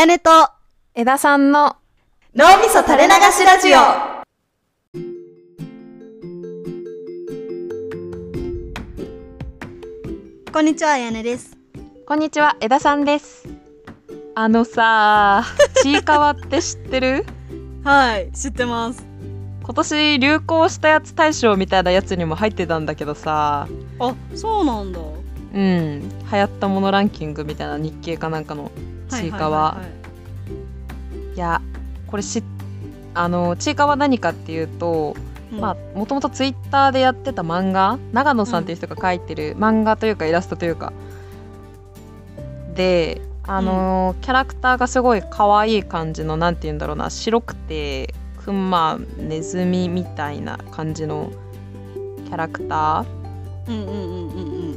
やねと枝さんの脳みそ垂れ流しラジオこんにちは、あやねです。こんにちは枝さんですあのさ ちいかわって知ってる？はい、知ってます。今年流行したやつ大賞みたいなやつにも入ってたんだけどさあ、そうなんだ。うん流行ったものランキングみたいな日経かなんかのちいかわ。いやこれしあのちいかわ何かっていうと、まあもともとツイッターでやってた漫画長野さんっていう人が描いてる漫画というかイラストというか。であのーキャラクターがすごい可愛い感じのなんて言うんだろうな白くてクマネズミみたいな感じのキャラクタあ、うんうんうんうん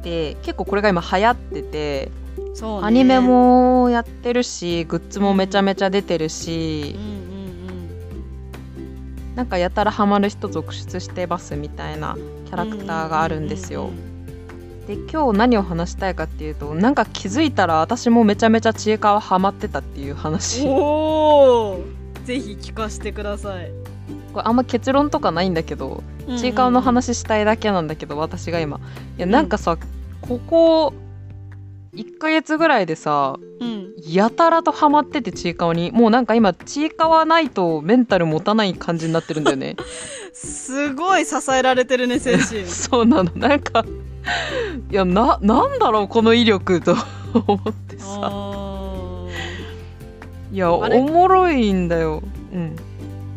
ーで結構これが今流行っててうん。そうね。アニメ。もやってるしグッズもめちゃめちゃ出てるしうんうんなんかやたらハマる人続出してますみたいなキャうん。ラクターがあるんですよう。んで今日何を話したいかっていうとなんか気づいたら私もめちゃめちゃちいかわハマってたっていううんうん。話おお。ぜひ聞かせてください。これあんま結論とかないんだけどちいかわの話したいだけなんだけど私が今いやなんかさ、ここ1ヶ月ぐらいでさうん。やたらとハマっててちいかわに。もうなんか今ちいかわないとメンタル持たない感じになってるんだよね。すごい支えられてるね、精神。そうなの。なんかいやななんだろうこの威力と思ってさ。あいやおもろいんだよ。うん。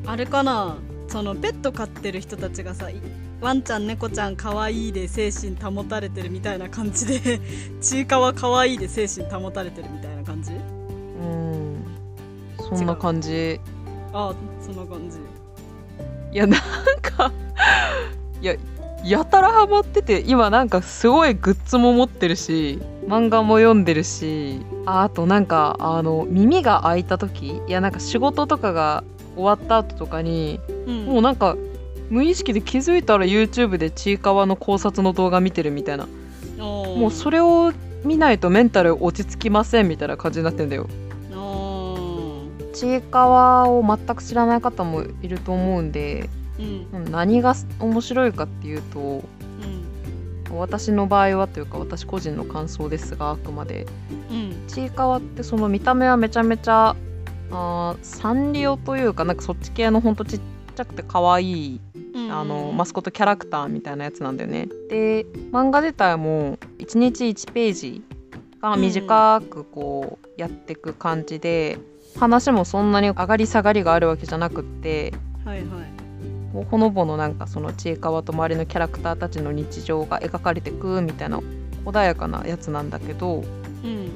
ーあれかな？そのペット飼ってる人たちがさいワンちゃん猫ちゃん可愛いで精神保たれてるみたいな感じで ちいかわ可愛いで精神保たれてるみたいな感じ？うん。そんな感じ。ああそんな感じ。いやなんか いややたらハマってて今なんかすごいグッズも持ってるし漫画も読んでるしああとなんかあの耳が開いた時いやなんか仕事とかが終わった後とかにうん。もうなんか無意識で気づいたら YouTube でちいかわの考察の動画見てるみたいな。ももうそれを見ないとメンタル落ち着きませんみたいな感じになってんだよ。ちいかわを全く知らない方もいると思うんでうん。何が面白いかっていうとうん。私の場合はというか私個人の感想ですがあくまで。うん。ちいかわってその見た目はめちゃめちゃあーサンリオというかなんかそっち系のほんとちっちゃくて可愛いうんあのマスコットキャラクターみたいなやつなんだよね。で漫画自体も1日1ページが短くこうやっていく感じで、話もそんなに上がり下がりがあるわけじゃなくってはいはい。ほのぼのなんかそのちいかわと周りのキャラクターたちの日常が描かれてくみたいな穏やかなやつなんだけどうん。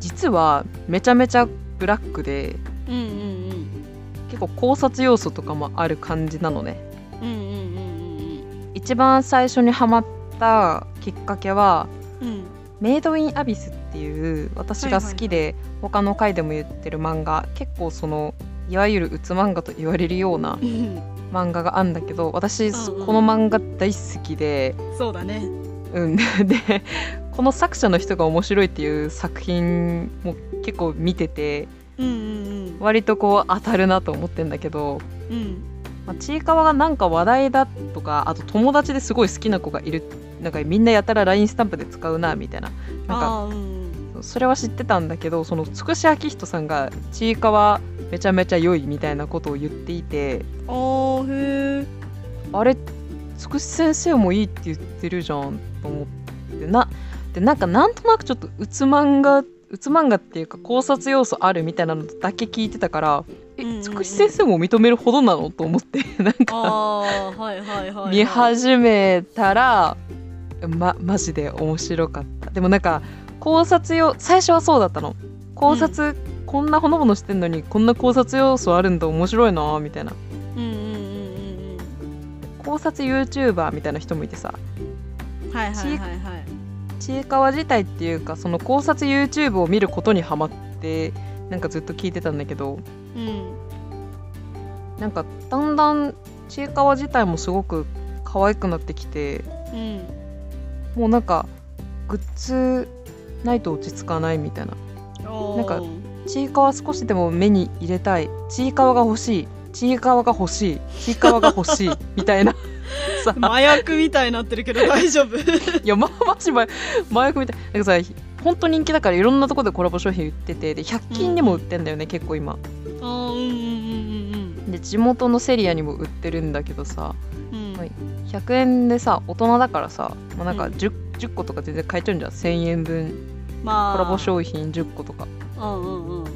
実はめちゃめちゃブラックでうんうん結構考察要素とかもある感じなのね。うんうんうんうん一番最初にハマったきっかけはうんうんメイドインアビスっていう私が好きで他の回でも言ってる漫画結構そのいわゆるうつ漫画と言われるようなうん。漫画があるんだけど私うんうん。この漫画大好きで、そうだね。うん、でこの作者の人が面白いっていう作品も結構見ててうんうん割とこう当たるなと思ってんだけど、うん。うんまあ、ちいかわがなんか話題だとかあと友達ですごい好きな子がいる。なんかみんなやたら LINE スタンプで使うなみたいな。なんかうんそれは知ってたんだけどそのつくしあきひとさんがちいかわめちゃめちゃ良いみたいなことを言っていてあーへえあれつくし先生もいいって言ってるじゃんと思って。なでなんかなんとなくちょっとうつ漫画うつ漫画っていうか考察要素あるみたいなのだけ聞いてたからうんうんうん。えつくし先生も認めるほどなの？と思って なんかああはいはいはい、はい、見始めたらまマジで面白かった。でもなんか考察用最初はそうだったの。考察、こんなほのぼのしてんのにこんな考察要素あるんだ面白いなみたいな。うんうんうんうん考察 YouTuber みたいな人もいてさ。うんはいはいはいはいちいかわ自体っていうかその考察 YouTube を見ることにハマってなんかずっと聞いてたんだけどうん。なんかだんだんちいかわ自体もすごく可愛くなってきてうんもうなんかグッズないと落ち着かないみたいな。なんかちいかわ少しでも目に入れたい。ちいかわが欲しい。ちいかわが欲しい。ちいかわが欲しい。みたいなさ麻薬みたいになってるけど大丈夫。いやまあマジ前麻薬みたいなんかさ本当人気だからいろんなところでコラボ商品売っててで100均にも売ってんだよね、結構今。あーうんうんうんで地元のセリアにも売ってるんだけどさうん。うんうんはい100円でさ大人だからさ、まあ、なんかうん。10, 10個とか全然買えちゃうんじゃん。1000円分。まあ。コラボ商品10個とか。うんうんうん。で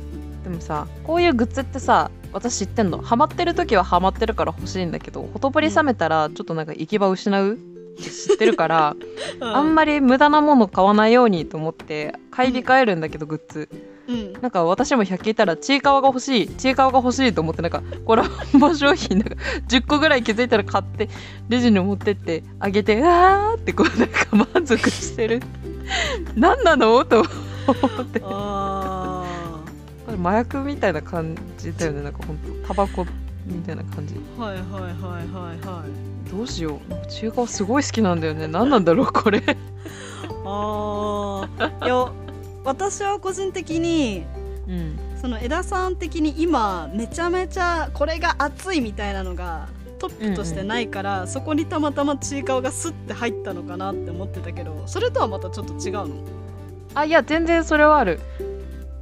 もさこういうグッズってさ私知ってんの？ハマってる時はハマってるから欲しいんだけどほとぼり冷めたらちょっとなんか行き場失う？って知ってるから、あんまり無駄なもの買わないようにと思って買い控えるんだけど、グッズ。うん。なんか私も100均いたらちいかわが欲しいちいかわが欲しいと思ってなんかコラボ商品なんか10個ぐらい気づいたら買ってレジに持ってってあげてうわーってこうなんか満足してる。何なの？と思って麻薬みたいな感じだよね。なんかほんとタバコみたいな感じ。ーはいはいはいはいはい。どうしよう。なんかちいかわすごい好きなんだよね。何なんだろうこれ。あー。いや私は個人的にうん。その枝さん的に今めちゃめちゃこれが熱いみたいなのがトップとしてないから、そこにたまたまちいかわがスッて入ったのかなって思ってたけどそれとはまたちょっと違うの？あいや全然それはある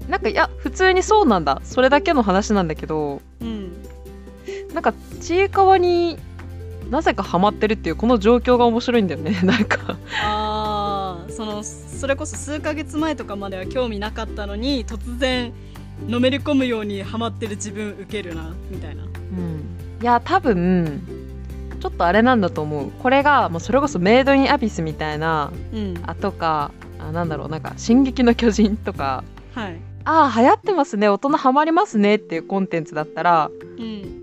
なんかいや普通にそうなんだ。それだけの話なんだけどうん。なんかちいかわになぜかハマってるっていうこの状況が面白いんだよね。なんか。あーそのそれこそ数ヶ月前とかまでは興味なかったのに突然のめり込むようにハマってる自分ウケるなみたいな。うん。いや多分ちょっとあれなんだと思う。これがもうそれこそメイドインアビスみたいなうん。あとかあなんだろうなんか「進撃の巨人」とかはいああ流行ってますね。大人ハマりますねっていうコンテンツだったらうん。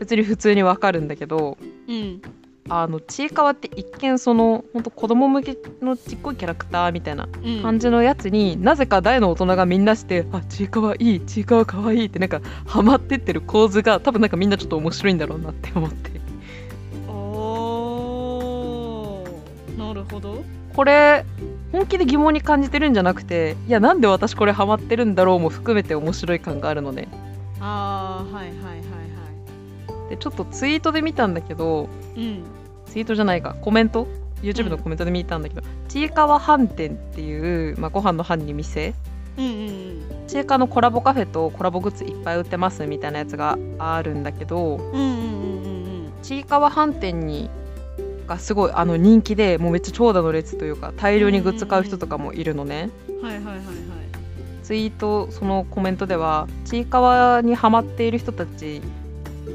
別に普通にわかるんだけどうん。あのちいかわって一見そのほんと子供向けのちっこいキャラクターみたいなうん。感じのやつに、なぜか大の大人がみんなして「あちいかわいいちいかわかわいい」ってなんかハマってってる構図が多分なんかみんなちょっと面白いんだろうなって思って。おー。なるほどこれ本気で疑問に感じてるんじゃなくていやなんで私これハマってるんだろうも含めて面白い感があるのね。ああはいはいはいはでちょっとツイートで見たんだけどいうん。ツイートじゃないか。コメント？YouTube のコメントで見たんだけど、ちいかわ飯店っていう、まあ、ご飯の飯に店。うんうんちいかわのコラボカフェとコラボグッズいっぱい売ってますみたいなやつがあるんだけどうんうんうんうんうん。ちいかわ飯店にがすごいあの人気でもうめっちゃ長蛇の列というか大量にグッズ買う人とかもいるのね、うんはいはいはいはい。ツイートそのコメントではちいかわにハマっている人たち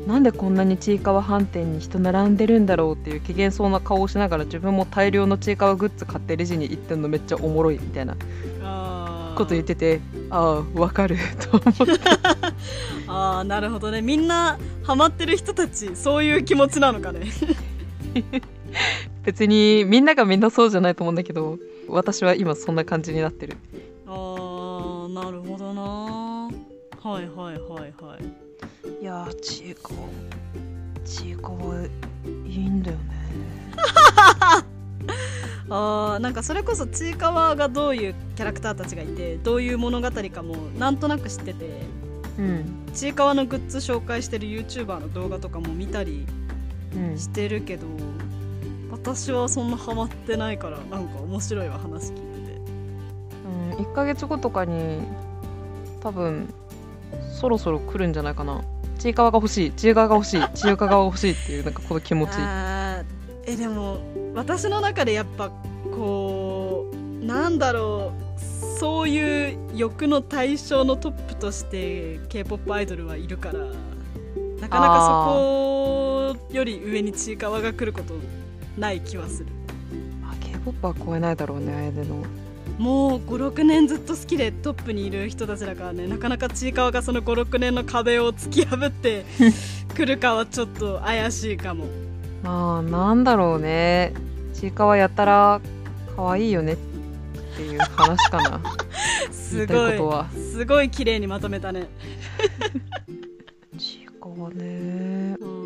なんでこんなにちいかわ飯店に人並んでるんだろうっていう機嫌そうな顔をしながら自分も大量のちいかわグッズ買ってレジに行ってんのめっちゃおもろいみたいなこと言っててああわかる。と思ってあーなるほどね。みんなハマってる人たちそういう気持ちなのかね 別にみんながみんなそうじゃないと思うんだけど私は今そんな感じになってる。あーなるほどな。はいはいはいはい。いやーちいかわちいかわいいんだよね。あーなんかそれこそちいかわがどういうキャラクターたちがいてどういう物語かもなんとなく知っててうん。ちいかわのグッズ紹介してる YouTuber の動画とかも見たりうん。してるけど私はそんなハマってないからなんか面白いわ話聞いてて。うん、1ヶ月後とかに多分そろそろ来るんじゃないかな。ちいかわが欲しいちいかわが欲しいちいかわが欲しいっていうなんかこの気持ち。えでも私の中でやっぱこうなんだろうそういう欲の対象のトップとして k p o p アイドルはいるからなかなかそこより上にちいかわが来ることない気はする。あ K-POP は超えないだろうねあやでの。もう56年ずっと好きでトップにいる人たちだからねなかなかちいかわがその56年の壁を突き破って くるかはちょっと怪しいかも。まあなんだろうね。ちいかわやったら可愛いよね。っていう話かな。すごい。すごい綺麗にまとめたね。ちいかわね。うん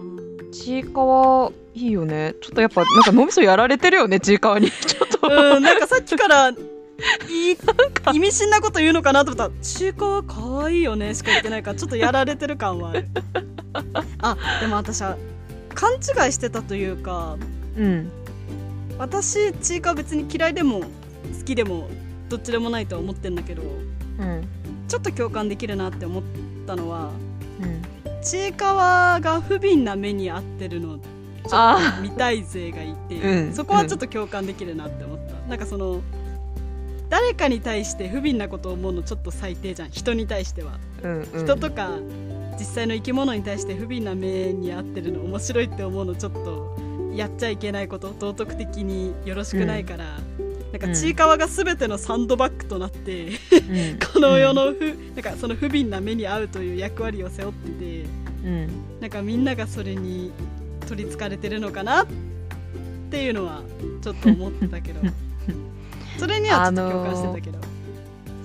ちいかわいいよね。ちょっとやっぱなんか脳みそやられてるよねちいかわに。ちょっと。うん、なんかさっきからいい 意味深なこと言うのかなと思った。ら「ちいかわかわいいよね」しか言ってないからちょっとやられてる感はある。あでも私は勘違いしてたというかうん。私ちいかわ別に嫌いでも好きでもどっちでもないとは思ってんだけどうん。ちょっと共感できるなって思ったのはうんちいかわが不憫な目に遭ってるの。ちょっあと見たい勢がいて、うん。そこはちょっと共感できるなって思った、なんかその誰かに対して不憫なことを思うのちょっと最低じゃん。人に対しては、うんうん。人とか実際の生き物に対して不憫な目に遭ってるの面白いって思うのちょっとやっちゃいけないこと道徳的によろしくないから、なんかちいかわが全てのサンドバッグとなって、うん。この世のふ、なんかその不憫な目に遭うという役割を背負っててうん。なんかみんながそれに取りつかれてるのかなっていうのはちょっと思ってたけど。それにはちょっと共感してたけど、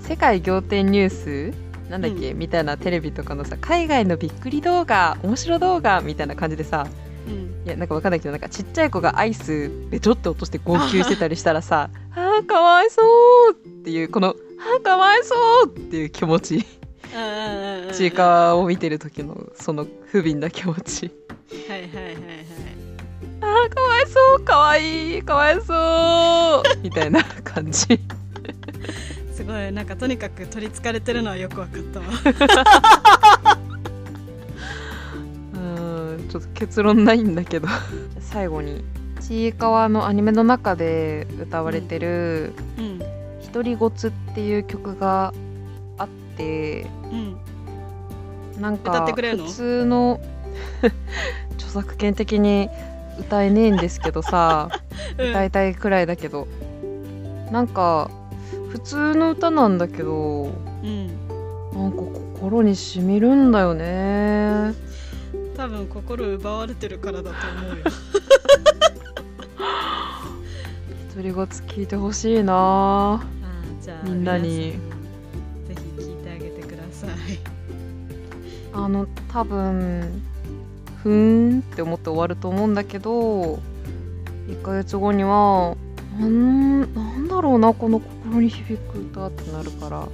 世界仰天ニュース？なんだっけ、みたいなテレビとかのさ海外のびっくり動画面白動画みたいな感じでさうんいやなんかわかんないけどなんかちっちゃい子がアイスべちょって落として号泣してたりしたらさあーかわいそうっていうこのあーかわいそうっていう気持ち。うんうんうんうんちいかわを見てる時のその不憫な気持ち。はいはいはいはいあーかわいそうかわいいかわいそうみたいな感じ。すごいなんかとにかく取りつかれてるのはよくわかったわ 結論ないんだけど。最後に。ちいかわのアニメの中で歌われてるうん「ひとりごつ」っていう曲があってうん。なんか歌ってくれるの？普通の 著作権的に歌えねえんですけどさ うん。歌いたいくらいだけど。なんか普通の歌なんだけどうん。なんか心にしみるんだよね多分心奪われてるからだと思うよ。一人ごつ聞いてほしいな。あーじゃあみんなに。ぜひ聞いてあげてください。あの多分ふーんって思って終わると思うんだけど1ヶ月後にはなんなんだろうなこの心に響く歌ってなるから。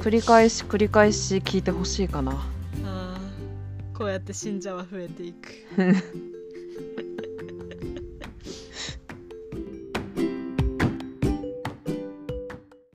繰り返し繰り返し聞いてほしいかなこうやって信者は増えていく。